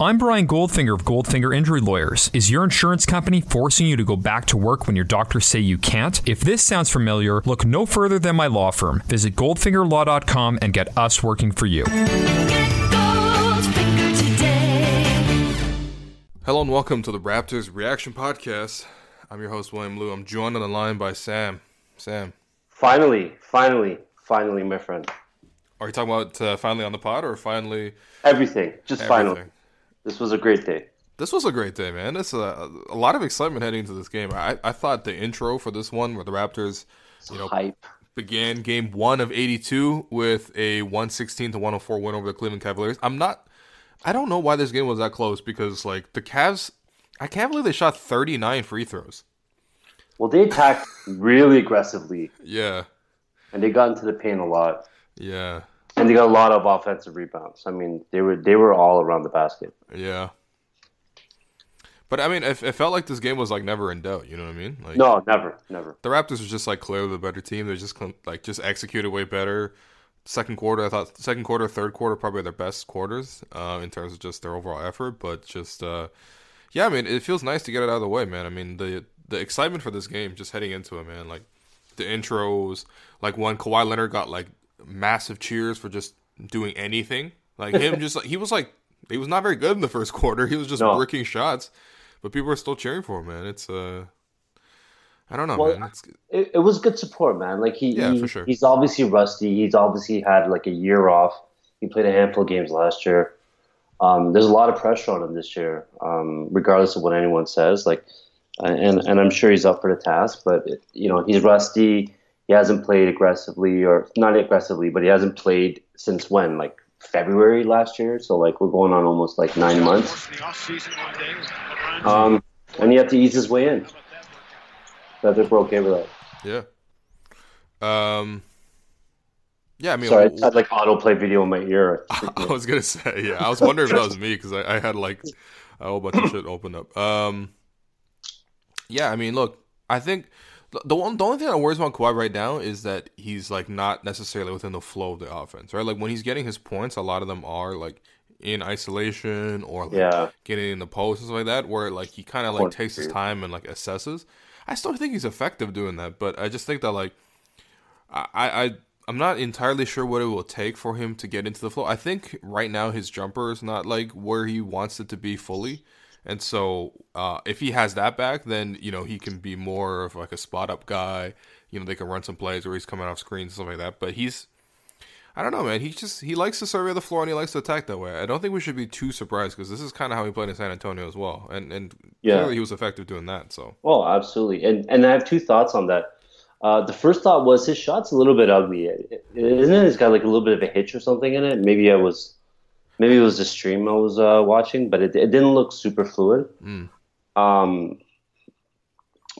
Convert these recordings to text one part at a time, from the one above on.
I'm Brian Goldfinger of Goldfinger Injury Lawyers. Is your insurance company forcing you to go back to work when your doctors say you can't? If this sounds familiar, look no further than my law firm. Visit goldfingerlaw.com and get us working for you. Hello and welcome to the Raptors Reaction Podcast. I'm your host, William Lou. I'm joined on the line by Sam. Sam. Finally, finally, finally, my friend. Are you talking about uh, finally on the pod or finally? Everything. Just everything. finally. This was a great day. This was a great day, man. This a, a lot of excitement heading into this game. I, I thought the intro for this one, where the Raptors, you know, hype. began game one of 82 with a 116 to 104 win over the Cleveland Cavaliers. I'm not. I don't know why this game was that close because like the Cavs, I can't believe they shot 39 free throws. Well, they attacked really aggressively. Yeah. And they got into the paint a lot. Yeah and they got a lot of offensive rebounds. I mean, they were they were all around the basket. Yeah. But I mean, it, it, felt like this game was like never in doubt. You know what I mean? Like, no, never, never. The Raptors were just like clearly the better team. They just like just executed way better. Second quarter, I thought second quarter, third quarter, probably their best quarters uh, in terms of just their overall effort. But just uh, yeah, I mean, it feels nice to get it out of the way, man. I mean, the the excitement for this game, just heading into it, man. Like the intros, like when Kawhi Leonard got like massive cheers for just doing anything. Like him, just like he was like he was not very good in the first quarter. He was just no. bricking shots, but people are still cheering for him, man. It's uh, I don't know, well, man. It, it, was good support, man. Like he, yeah, he, for sure. he's obviously rusty. He's obviously had like a year off. He played a handful of games last year. Um, there's a lot of pressure on him this year, um, regardless of what anyone says. Like, and and I'm sure he's up for the task. But you know, he's rusty he hasn't played aggressively or not aggressively, but he hasn't played since when? Like February last year. So like we're going on almost like nine months. Um, and he had to ease his way in. Think we're okay with that. Yeah. Um. Yeah, I mean, sorry, I had like autoplay video in my ear. I was gonna say, yeah, I was wondering if that was me because I, I, had like a whole bunch of shit opened up. Um, yeah, I mean, look, I think the one the only thing that worries about Kawhi right now is that he's like not necessarily within the flow of the offense, right? Like when he's getting his points, a lot of them are like in isolation or like yeah. getting in the post and stuff like that, where like he kind of like takes his time and like assesses. I still think he's effective doing that, but I just think that like I I I'm not entirely sure what it will take for him to get into the flow. I think right now his jumper is not like where he wants it to be fully. And so uh, if he has that back, then you know he can be more of like a spot up guy. You know they can run some plays where he's coming off screens and stuff like that. But he's I don't know, man. He just he likes to survey the floor and he likes to attack that way. I don't think we should be too surprised because this is kind of how he played in San Antonio as well, and and yeah. clearly he was effective doing that. So oh, absolutely. And and I have two thoughts on that. Uh, the first thought was his shot's a little bit ugly. Isn't it? It's got like a little bit of a hitch or something in it. Maybe I was maybe it was the stream I was uh, watching, but it, it didn't look super fluid. Mm. Um,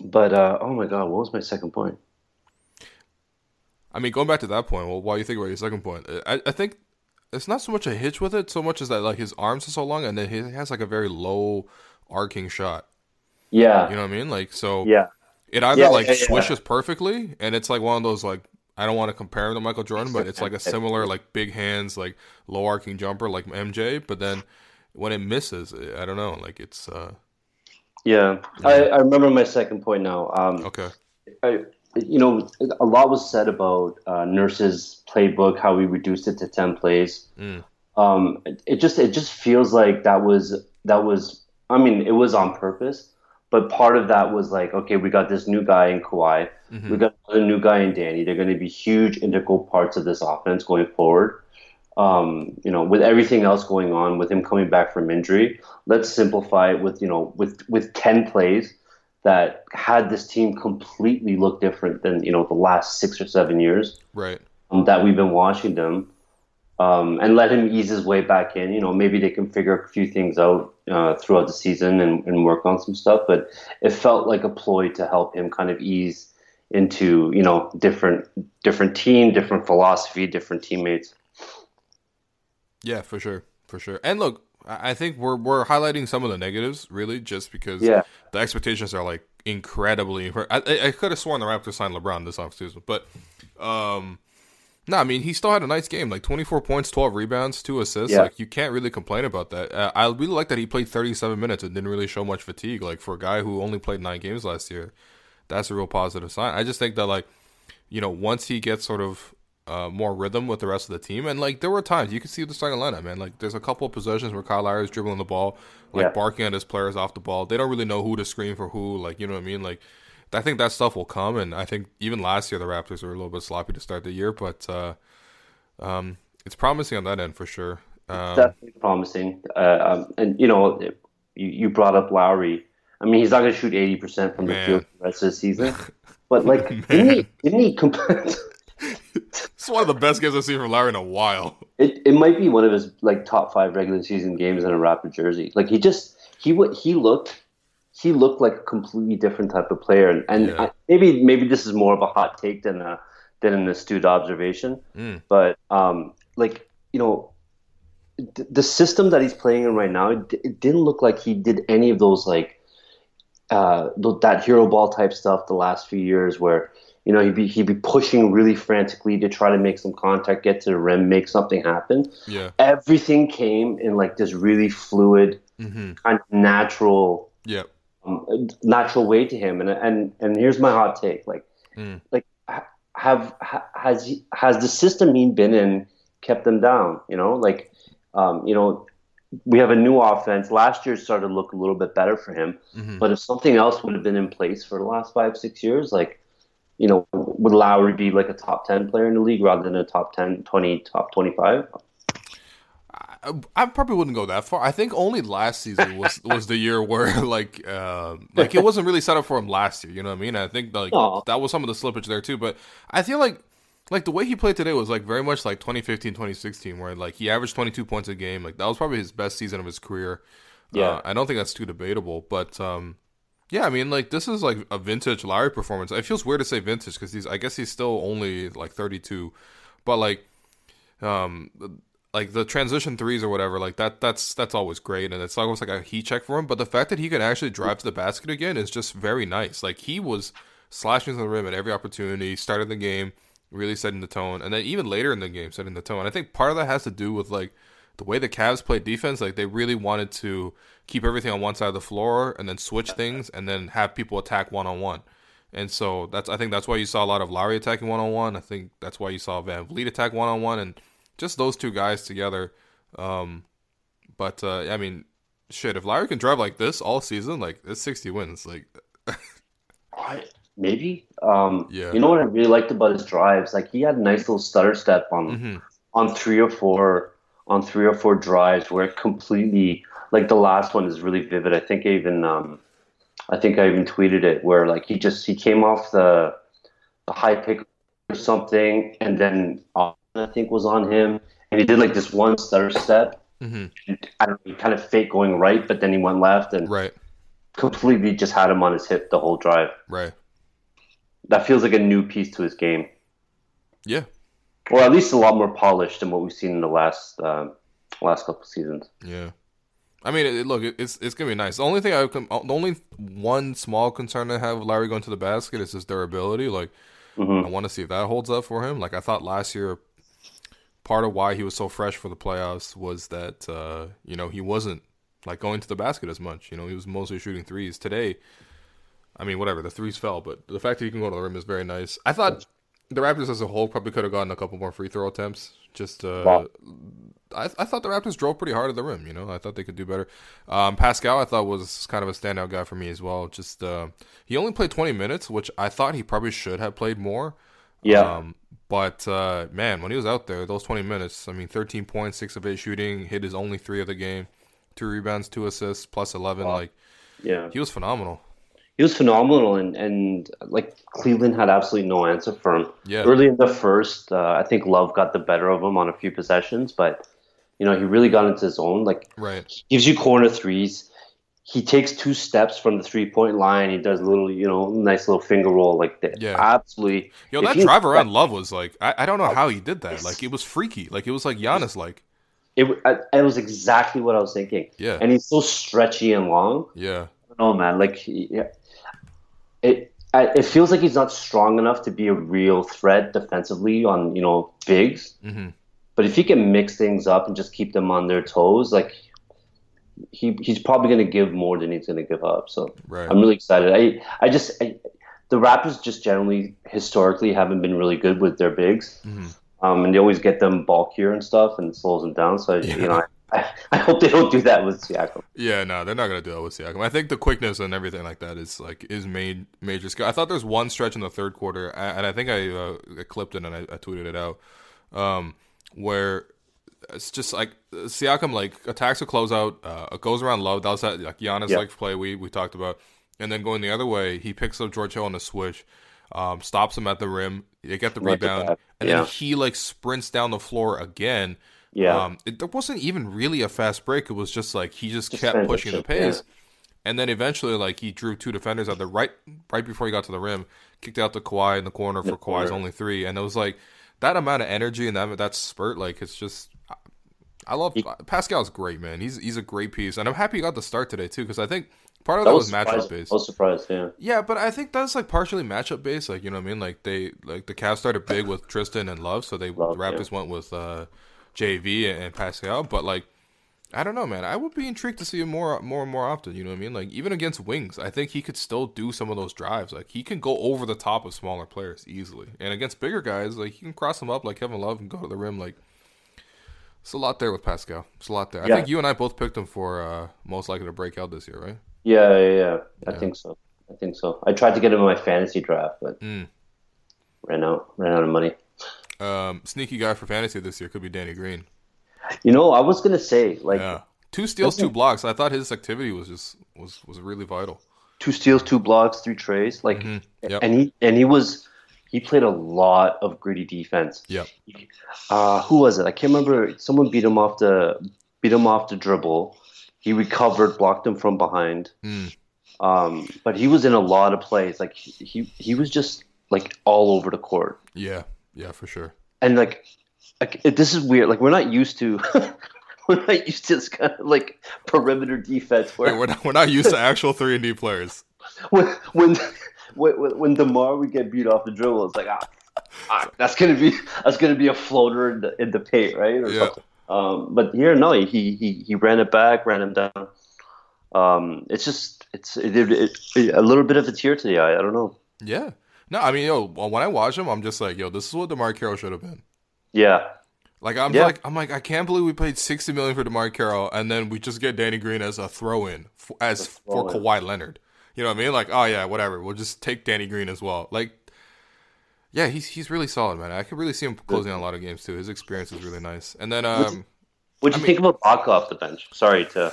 but uh, oh my god, what was my second point? I mean, going back to that point, well, while you think about your second point, I, I think it's not so much a hitch with it, so much as that like his arms are so long, and then he has like a very low arcing shot. Yeah, you know what I mean. Like so, yeah, it either yeah, like yeah, swishes yeah. perfectly, and it's like one of those like I don't want to compare him to Michael Jordan, but it's like a similar like big hands, like low arcing jumper like MJ. But then when it misses, I don't know, like it's. uh Yeah, yeah. I, I remember my second point now. Um, okay. I, you know, a lot was said about uh, Nurse's playbook, how we reduced it to ten plays. Mm. Um, it, it just it just feels like that was that was. I mean, it was on purpose but part of that was like, okay, we got this new guy in Kawhi. Mm-hmm. We got a new guy in Danny. They're going to be huge integral parts of this offense going forward. Um, you know, with everything else going on, with him coming back from injury, let's simplify it with you know with with ten plays that had this team completely look different than you know the last six or seven years. Right. Um, that we've been watching them. Um, and let him ease his way back in. You know, maybe they can figure a few things out uh, throughout the season and, and work on some stuff. But it felt like a ploy to help him kind of ease into you know different different team, different philosophy, different teammates. Yeah, for sure, for sure. And look, I think we're we're highlighting some of the negatives really just because yeah. the expectations are like incredibly. I, I could have sworn the Raptors signed LeBron this offseason, but um, no, I mean he still had a nice game, like twenty four points, twelve rebounds, two assists. Yeah. Like you can't really complain about that. Uh, I really like that he played thirty seven minutes and didn't really show much fatigue. Like for a guy who only played nine games last year, that's a real positive sign. I just think that like, you know, once he gets sort of uh, more rhythm with the rest of the team. And like there were times you could see the starting lineup, man. Like there's a couple of possessions where Kyle Lowry is dribbling the ball, like yeah. barking at his players off the ball. They don't really know who to screen for who. Like you know what I mean? Like I think that stuff will come. And I think even last year the Raptors were a little bit sloppy to start the year, but uh, um, it's promising on that end for sure. Um, Definitely promising. Uh, um, and you know, you, you brought up Lowry. I mean, he's not going to shoot eighty percent from the field the rest of the season. But like, didn't he? Didn't he? It's one of the best games I've seen from Lowry in a while. It it might be one of his like top five regular season games in a Raptor jersey. Like he just he what he looked he looked like a completely different type of player, and, and yeah. I, maybe maybe this is more of a hot take than a than an astute observation. Mm. But um, like you know, th- the system that he's playing in right now, it, d- it didn't look like he did any of those like uh, that hero ball type stuff the last few years where you know, he'd be he'd be pushing really frantically to try to make some contact, get to the rim, make something happen. Yeah. Everything came in like this really fluid, mm-hmm. kind of natural, yeah, um, natural way to him. And and and here's my hot take: like, mm. like have has has the system he been in kept them down? You know, like, um, you know, we have a new offense. Last year started to look a little bit better for him, mm-hmm. but if something else would have been in place for the last five six years, like you know, would Lowry be like a top 10 player in the league rather than a top 10, 20, top 25? I, I probably wouldn't go that far. I think only last season was was the year where like uh, like it wasn't really set up for him last year. You know what I mean? I think like Aww. that was some of the slippage there too. But I feel like like the way he played today was like very much like 2015, 2016, where like he averaged 22 points a game. Like that was probably his best season of his career. Yeah, uh, I don't think that's too debatable. But um, yeah, I mean, like this is like a vintage Lowry performance. It feels weird to say vintage because he's, I guess he's still only like 32, but like, um, like the transition threes or whatever, like that, that's that's always great, and it's almost like a heat check for him. But the fact that he can actually drive to the basket again is just very nice. Like he was slashing to the rim at every opportunity, started the game, really setting the tone, and then even later in the game, setting the tone. I think part of that has to do with like the way the Cavs played defense, like they really wanted to keep everything on one side of the floor and then switch things and then have people attack one on one. And so that's I think that's why you saw a lot of Lowry attacking one on one. I think that's why you saw VanVleet attack one on one and just those two guys together. Um, but uh, I mean, shit, if Lowry can drive like this all season, like it's sixty wins. Like, I, maybe. Um, yeah. You know what I really liked about his drives? Like he had a nice little stutter step on mm-hmm. on three or four on three or four drives where it completely like the last one is really vivid. I think I even um, I think I even tweeted it where like he just he came off the the high pick or something and then I think was on him and he did like this one stutter step. Mm-hmm. I don't know, he kind of fake going right, but then he went left and right. completely just had him on his hip the whole drive. Right. That feels like a new piece to his game. Yeah, or at least a lot more polished than what we've seen in the last uh, last couple seasons. Yeah. I mean, it, look, it's it's gonna be nice. The only thing I can, the only one small concern I have with Lowry going to the basket is his durability. Like, mm-hmm. I want to see if that holds up for him. Like, I thought last year, part of why he was so fresh for the playoffs was that uh, you know he wasn't like going to the basket as much. You know, he was mostly shooting threes. Today, I mean, whatever the threes fell, but the fact that he can go to the rim is very nice. I thought the Raptors as a whole probably could have gotten a couple more free throw attempts. Just, uh, wow. I, I thought the Raptors drove pretty hard at the rim. You know, I thought they could do better. Um, Pascal, I thought was kind of a standout guy for me as well. Just, uh, he only played 20 minutes, which I thought he probably should have played more. Yeah. Um, but uh, man, when he was out there, those 20 minutes, I mean, 13 points, six of eight shooting, hit his only three of the game, two rebounds, two assists, plus 11. Wow. Like, yeah, he was phenomenal he was phenomenal, and and like Cleveland had absolutely no answer for him. Yeah. Early in the first, uh, I think Love got the better of him on a few possessions, but you know he really got into his own. Like Right. gives you corner threes. He takes two steps from the three point line. He does a little, you know, nice little finger roll like that. Yeah. absolutely. Yo, If that he- drive around Love was like I, I don't know how he did that. Like it was freaky. Like it was like Giannis like. It, it was exactly what I was thinking. Yeah. and he's so stretchy and long. Yeah. Oh man, like yeah, it I- it feels like he's not strong enough to be a real threat defensively on you know bigs. hmm But if he can mix things up and just keep them on their toes, like he he's probably going to give more than he's going to give up. So Right. I'm really excited. I I just I, the Raptors just generally historically haven't been really good with their bigs, Mhm. um, and they always get them bulkier and stuff, and it slows them down. So Yeah. you know. I, I hope they don't do that with Siakam. Yeah, no, they're not gonna do that with Siakam. I think the quickness and everything like that is like is made major skill. I thought there was one stretch in the third quarter, and I think I, uh, I clipped it and I, I tweeted it out, um, where it's just like Siakam like attacks a closeout, uh, goes around low. That was that like Giannis Yeah. like play we we talked about, and then going the other way, he picks up George Hill on a switch, um, stops him at the rim. They get the to rebound, and Yeah. then he like sprints down the floor again. Yeah. Um, it, there wasn't even really a fast break. It was just like he just, Just kept pushing the pace, and then eventually, like he drew two defenders at the right right before he got to the rim, kicked out to Kawhi in the corner for The Kawhi's corner. only three, and it was like that amount of energy and that that spurt. Like it's just, I, love Pascal's great, man. He's he's a great piece, and I'm happy he got the start today too because I think part of that, was, matchup surprised- based. I was surprised. Yeah. Yeah, but I think that's like partially matchup based. Like you know what I mean? Like they like the Cavs started big with Tristan and Love, so they Love, the Raptors went with uh, JV and, and Pascal. But like I don't know, man. I would be intrigued to see him more more and more often. You know what I mean? Like even against wings, I think he could still do some of those drives. Like he can go over the top of smaller players easily, and against bigger guys, like he can cross them up like Kevin Love and go to the rim. Like it's a lot there with Pascal. It's a lot there. I think you and I both picked him for uh, most likely to break out this year, right? Yeah, yeah, yeah. I Yeah. think so. I think so. I tried to get him in my fantasy draft, but Mm. ran out ran out of money. Um, sneaky guy for fantasy this year could be Danny Green. You know, I was gonna say like Yeah, two steals, two blocks. I thought his activity was just was was really vital. two steals, two blocks, three treys, like, Mhm. Yep. and he and he was he played a lot of gritty defense. Yeah. Uh, who was it? I can't remember. Someone beat him off the beat him off the dribble. He recovered, blocked him from behind. Mm. Um, but he was in a lot of plays. Like he he was just like all over the court. Yeah, yeah, for sure. and like, like this is weird. Like we're not used to we're not used to this kind of like perimeter defense where we're not, we're not used to actual three and D players. when when when, when Demar would get beat off the dribble, it's like ah, ah, that's gonna be that's gonna be a floater in the in the paint, right? Or Yeah. something. Um, but here, no, he he he ran it back, ran him down. Um, it's just it's it, it, it, a little bit of a tear to the eye. I don't know. Yeah. No, I mean, yo, when I watch him, I'm just like, yo, this is what DeMarre Carroll should have been. Yeah, Like I'm Yeah. like I'm like I can't believe we paid sixty million for DeMarre Carroll and then we just get Danny Green as a throw in f- as for throw-in. Kawhi Leonard. You know what I mean? Like oh yeah, whatever. We'll just take Danny Green as well. Like yeah, he's he's really solid, man. I could really see him closing out a lot of games too. His experience is really nice. And then um What'd you think about Ibaka off the bench? Sorry to.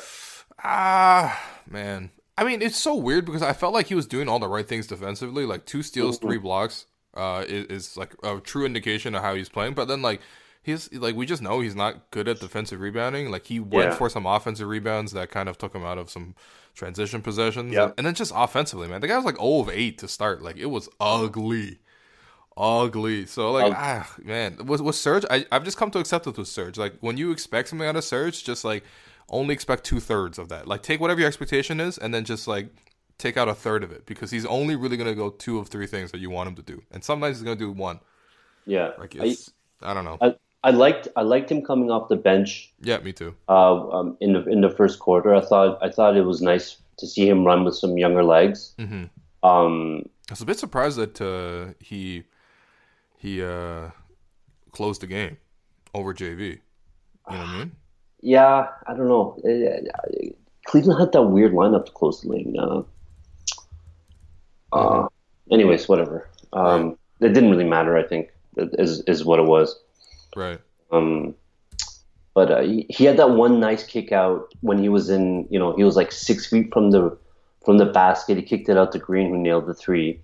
ah man, I mean it's so weird because I felt like he was doing all the right things defensively. Like two steals, three blocks uh is, is like a true indication of how he's playing. But then like he's like we just know he's not good at defensive rebounding. Like he went Yeah. for some offensive rebounds that kind of took him out of some transition possessions. Yep. And then just offensively, man, the guy was like 0 of 8 to start. Like it was ugly. Ugly. So like Ugly. ah man. With with Serge, I, I've just come to accept it with Serge. Like when you expect something out of Serge, just like only expect two thirds of that. Like take whatever your expectation is and then just like take out a third of it because he's only really gonna go two of three things that you want him to do. And sometimes he's gonna do one. Yeah, Like I, it's I, don't know. I, I liked I liked him coming off the bench yeah, me too. uh, um, in the in the first quarter. I thought I thought it was nice to see him run with some younger legs. hmm Um, I was a bit surprised that uh, he he uh, closed the game over JV. You know what I mean? yeah, I don't know. Uh, Cleveland had that weird lineup to close the lane. Uh, uh, anyways, whatever. Um, It didn't really matter. I think is is what it was. Right. Um, but uh, he, he had that one nice kick out when he was in, you know, he was like six feet from the from the basket. He kicked it out to Green, who nailed the 3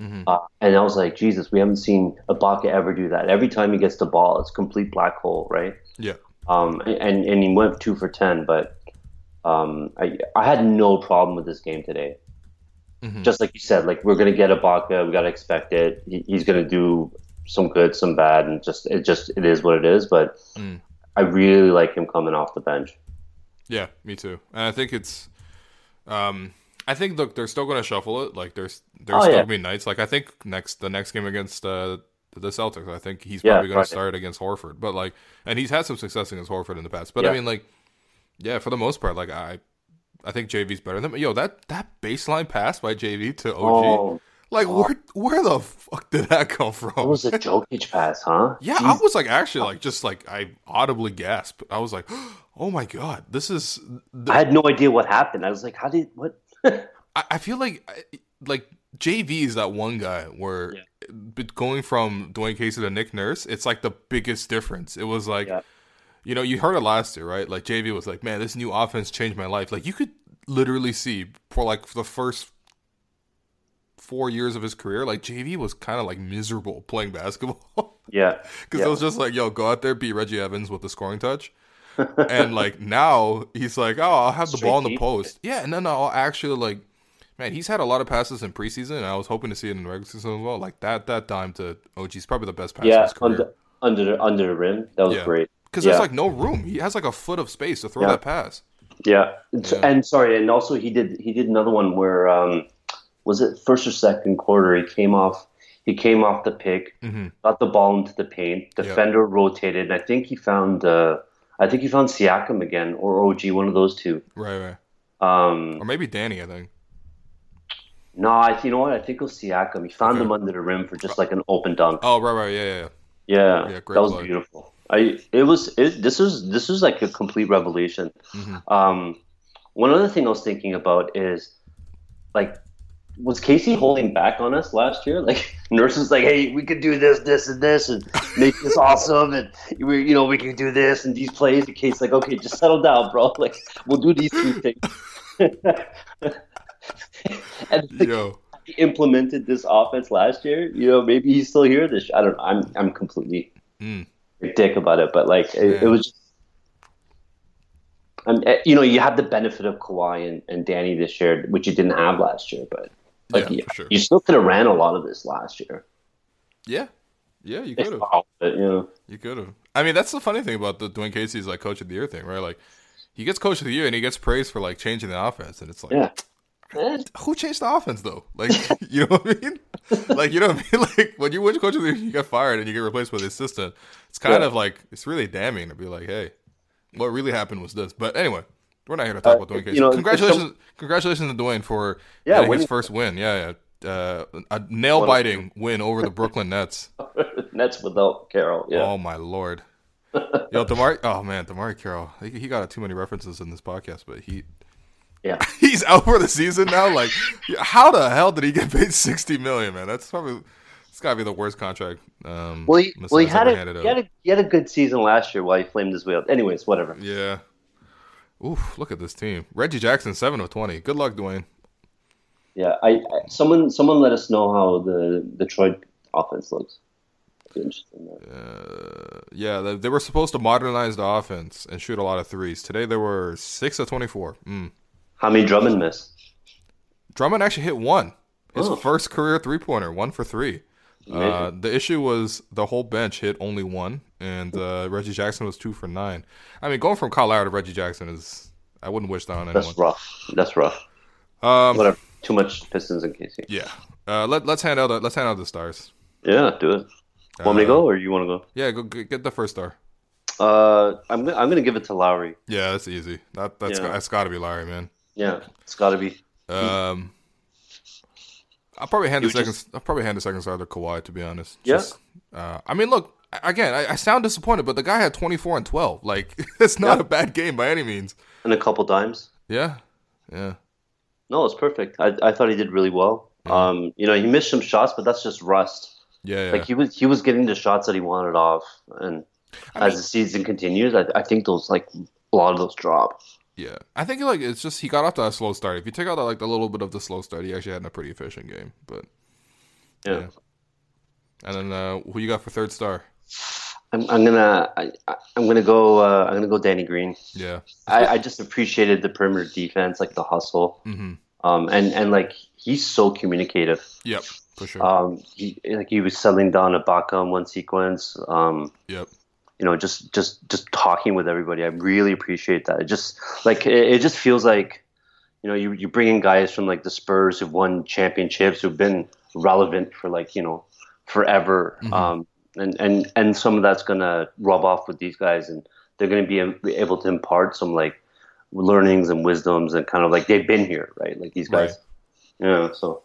Mm-hmm. uh, and I was like, Jesus, we haven't seen Ibaka ever do that. Every time he gets the ball, it's a complete black hole, right? Yeah. Um, and and he went two for ten, but um, I I had no problem with this game today. Mhm. Just like you said, like we're gonna get Ibaka, we gotta expect it. He, he's gonna do some good, some bad, and just it just it is what it is. But Mm. I really like him coming off the bench. Yeah, me too. And I think it's, um, I think look, they're still going to shuffle it. Like there's there's Oh, still yeah. gonna be nights. Like I think next the next game against uh, the Celtics, I think he's Yeah, probably going Friday. to start against Horford. But like, and he's had some success against Horford in the past. But I mean, like, yeah, for the most part, like I, I think JV's better than yo. That that baseline pass by JV to OG, Oh, like where where the fuck did that come from? that was a Jokic pass, huh? Yeah, I was like actually like just like I audibly gasped. I was like, "Oh my god, this is." The, I had no idea what happened. I was like, how did what? I, I feel like like JV is that one guy where but going from Dwane Casey to Nick Nurse, it's like the biggest difference. It was like, Yeah. You know, you heard it last year, right? Like JV was like, "Man, this new offense changed my life." Like you could literally see for like the first four years of his career, like JV was kind of like miserable playing basketball. yeah, Because Yeah. it was just like, yo, go out there, beat Reggie Evans with the scoring touch. and like now he's like, oh, I'll have the Straight ball in the deep. post. Yeah, and then I'll actually like, man, he's had a lot of passes in preseason, and I was hoping to see it in the regular season as well. Like that, that dime to OG is probably the best pass yeah, under under the, under the rim, that was Yeah. great. Because yeah. there's like no room. He has like a foot of space to throw Yeah. that pass. Yeah. And, Yeah. and sorry, and also he did he did another one where um, was it first or second quarter? He came off he came off the pick, Mhm. got the ball into the paint. Defender rotated, and I think he found uh, I think he found Siakam again or OG, one of those two. Right, right. Um, Or maybe Danny, I think. no, I, you know what? I think it was Siakam. He found Okay. him under the rim for just like an open dunk. Oh, right, right. Yeah, yeah, yeah. Yeah, Yeah, great that was play. beautiful. I it was it, this was this was like a complete revelation. Mhm. Um, one other thing I was thinking about is like, was Casey holding back on us last year? Like, Nurse's like, "Hey, we could do this, this, and this, and make this awesome, and we, you know, we can do this and these plays." And Casey's like, "Okay, just settle down, bro. Like, we'll do these three things." and like, Yo. he implemented this offense last year. You know, maybe he's still here. This I don't. I'm I'm completely Mm. A dick about it, but like it, Yeah. it was. Just, um, eh, you know, you have the benefit of Kawhi and, and Danny this year, which you didn't have last year. But like, Yeah, you, sure. you still could have ran a lot of this last year. Yeah. Yeah, you could have. you know, You could have. I mean, that's the funny thing about the Dwane Casey's like coach of the year thing, right? Like, he gets coach of the year and he gets praised for like changing the offense, and it's like, yeah. Who changed the offense though? Like, you know what I mean? Like, you know what I mean? Like, when you win coach of the year, you get fired and you get replaced with the assistant. It's kind Yeah. of like it's really damning to be like, hey, what really happened was this. But anyway, we're not here to talk Uh, about Dwane you Casey. know, if congratulations, congratulations to Dwane for Yeah, getting his first win. Yeah, yeah. Uh, a nail biting win over the Brooklyn Nets. Nets without Carroll. Yeah. Oh my lord. Yo, DeMarre. Oh man, DeMarre Carroll. He, he got too many references in this podcast, but he yeah. he's out for the season now. Like, how the hell did he get paid sixty million, man? That's probably it's got to be the worst contract. Um, Well, he, well, he had a, he had a he had a good season last year while he flamed his way. Anyways, whatever. Yeah. Oof! Look at this team. Reggie Jackson, seven of twenty. Good luck, Dwane. Yeah, I, I someone someone let us know how the Detroit offense looks. Be interested. Uh, yeah, they, they were supposed to modernize the offense and shoot a lot of threes. Today they were six of twenty-four. Mm. How many Drummond miss? Drummond actually hit one. His Oh. first career three pointer, one for three. Uh, the issue was the whole bench hit only one, and uh, Reggie Jackson was two for nine. I mean, going from Kyle Lowry to Reggie Jackson is I wouldn't wish that on anyone. That's rough. That's rough. Um, Whatever. Too much Pistons in Casey. yeah. Uh, let let's hand out the, let's hand out the stars. Yeah, do it. Want me to go or you want to go? Yeah, go get the first star. Uh, I'm gonna, I'm gonna give it to Lowry. Yeah, that's easy. That that's Yeah. that's got to be Lowry, man. Yeah, it's got to be. Um, I'll probably hand the second. just- I'll probably hand the second star to Kawhi. To be honest. Yeah. Just, uh, I mean, look again. I, I sound disappointed, but the guy had 24 and 12. Like it's not Yeah. a bad game by any means. And a couple dimes. Yeah, yeah, No, it's perfect. I, I thought he did really well. Um, you know, he missed some shots, but that's just rust. yeah. yeah. Like he was he was getting the shots that he wanted off, and I as mean- the season continues, I, I think those like a lot of those drop. Yeah, I think like it's just he got off to a slow start. If you take out like a little bit of the slow start, he actually had a pretty efficient game. But yeah. yeah. And then uh, who you got for third star? I'm, I'm gonna I, am gonna go uh, I'm gonna go Danny Green. Yeah, I, I just appreciated the perimeter defense, like the hustle, mm-hmm. um, and and like he's so communicative. Yep, for sure. Um, he like he was settling down Ibaka in one sequence. Um, yep. You know, just just just talking with everybody. I really appreciate that. It just like it, it just feels like, you know, you you bring in guys from like the Spurs who've won championships, who've been relevant for like you know forever. Mm-hmm. Um, and and and some of that's gonna rub off with these guys, and they're gonna be able to impart some like learnings and wisdoms, and kind of like they've been here, right? Like these guys, right. yeah. So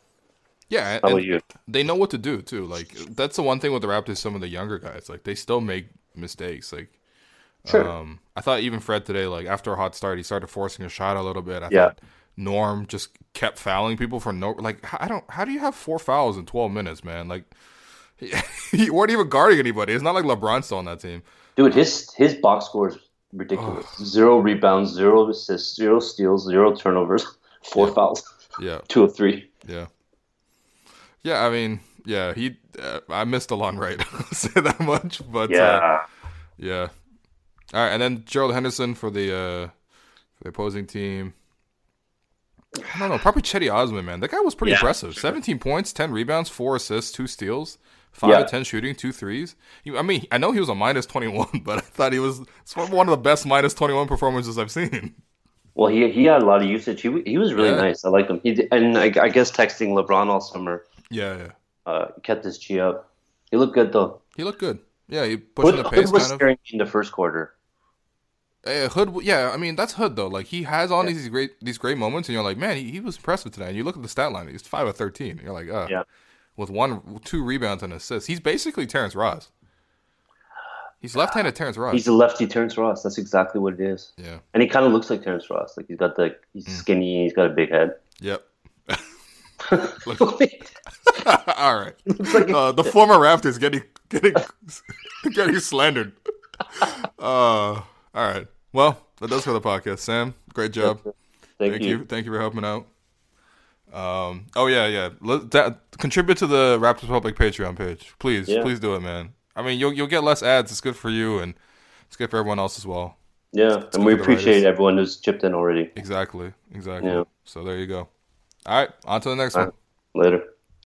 yeah, you? they know what to do too. Like that's the one thing with the Raptors. Some of the younger guys, like they still make mistakes. Like, sure. um, I thought even Fred today, like after a hot start, he started forcing a shot a little bit. I yeah. thought Norm just kept fouling people for no. Like, I don't. How do you have four fouls in twelve minutes, man? Like, he weren't even guarding anybody. It's not like LeBron's still on that team. Dude, his his box score is ridiculous. zero rebounds, zero assists, zero steals, zero turnovers, four yeah. fouls. Yeah, two of three. Yeah, yeah. I mean, yeah. He, uh, I missed Delon Wright. say that much, but yeah, uh, yeah. All right, and then Gerald Henderson for the uh, for the opposing team. I don't know. Probably Cedi Osman, man. That guy was pretty yeah, impressive. Sure. 17 points, 10 rebounds, 4 assists, 2 steals. Five yeah. of ten shooting, two threes. He, I mean, I know he was a minus twenty one, but I thought he was one of the best minus twenty one performances I've seen. Well, he he had a lot of usage. He he was really yeah. nice. I like him. He and I, I, guess texting LeBron all summer. Yeah, yeah. Uh, kept his chi up. He looked good though. He looked good. Yeah, he Hood, the pace. Hood was kind of. in the first quarter. Uh, Hood, yeah, I mean that's Hood though. Like he has all yeah. these great these great moments, and you're like, man, he, he was impressive today. And you look at the stat line; he's five of thirteen. You're like, uh, yeah with one, two rebounds and assists. He's basically Terrence Ross. He's left-handed Terrence Ross. He's a lefty Terrence Ross. That's exactly what it is. Yeah. And he kind of looks like Terrence Ross. Like he's got the he's mm. skinny. He's got a big head. Yep. all right. Like uh, the former Raptors getting getting getting slandered. Uh, all right. Well, that does for the podcast. Sam, great job. Thank, Thank you. you. Thank you for helping out. Um, oh yeah, yeah. Let, that, contribute to the Raptors Republic Patreon page, please. Yeah. Please do it, man. I mean, you'll you'll get less ads. It's good for you, and it's good for everyone else as well. Yeah, it's, it's and we appreciate everyone who's chipped in already. Exactly, exactly. Yeah. So there you go. All right, on to the next one. Later.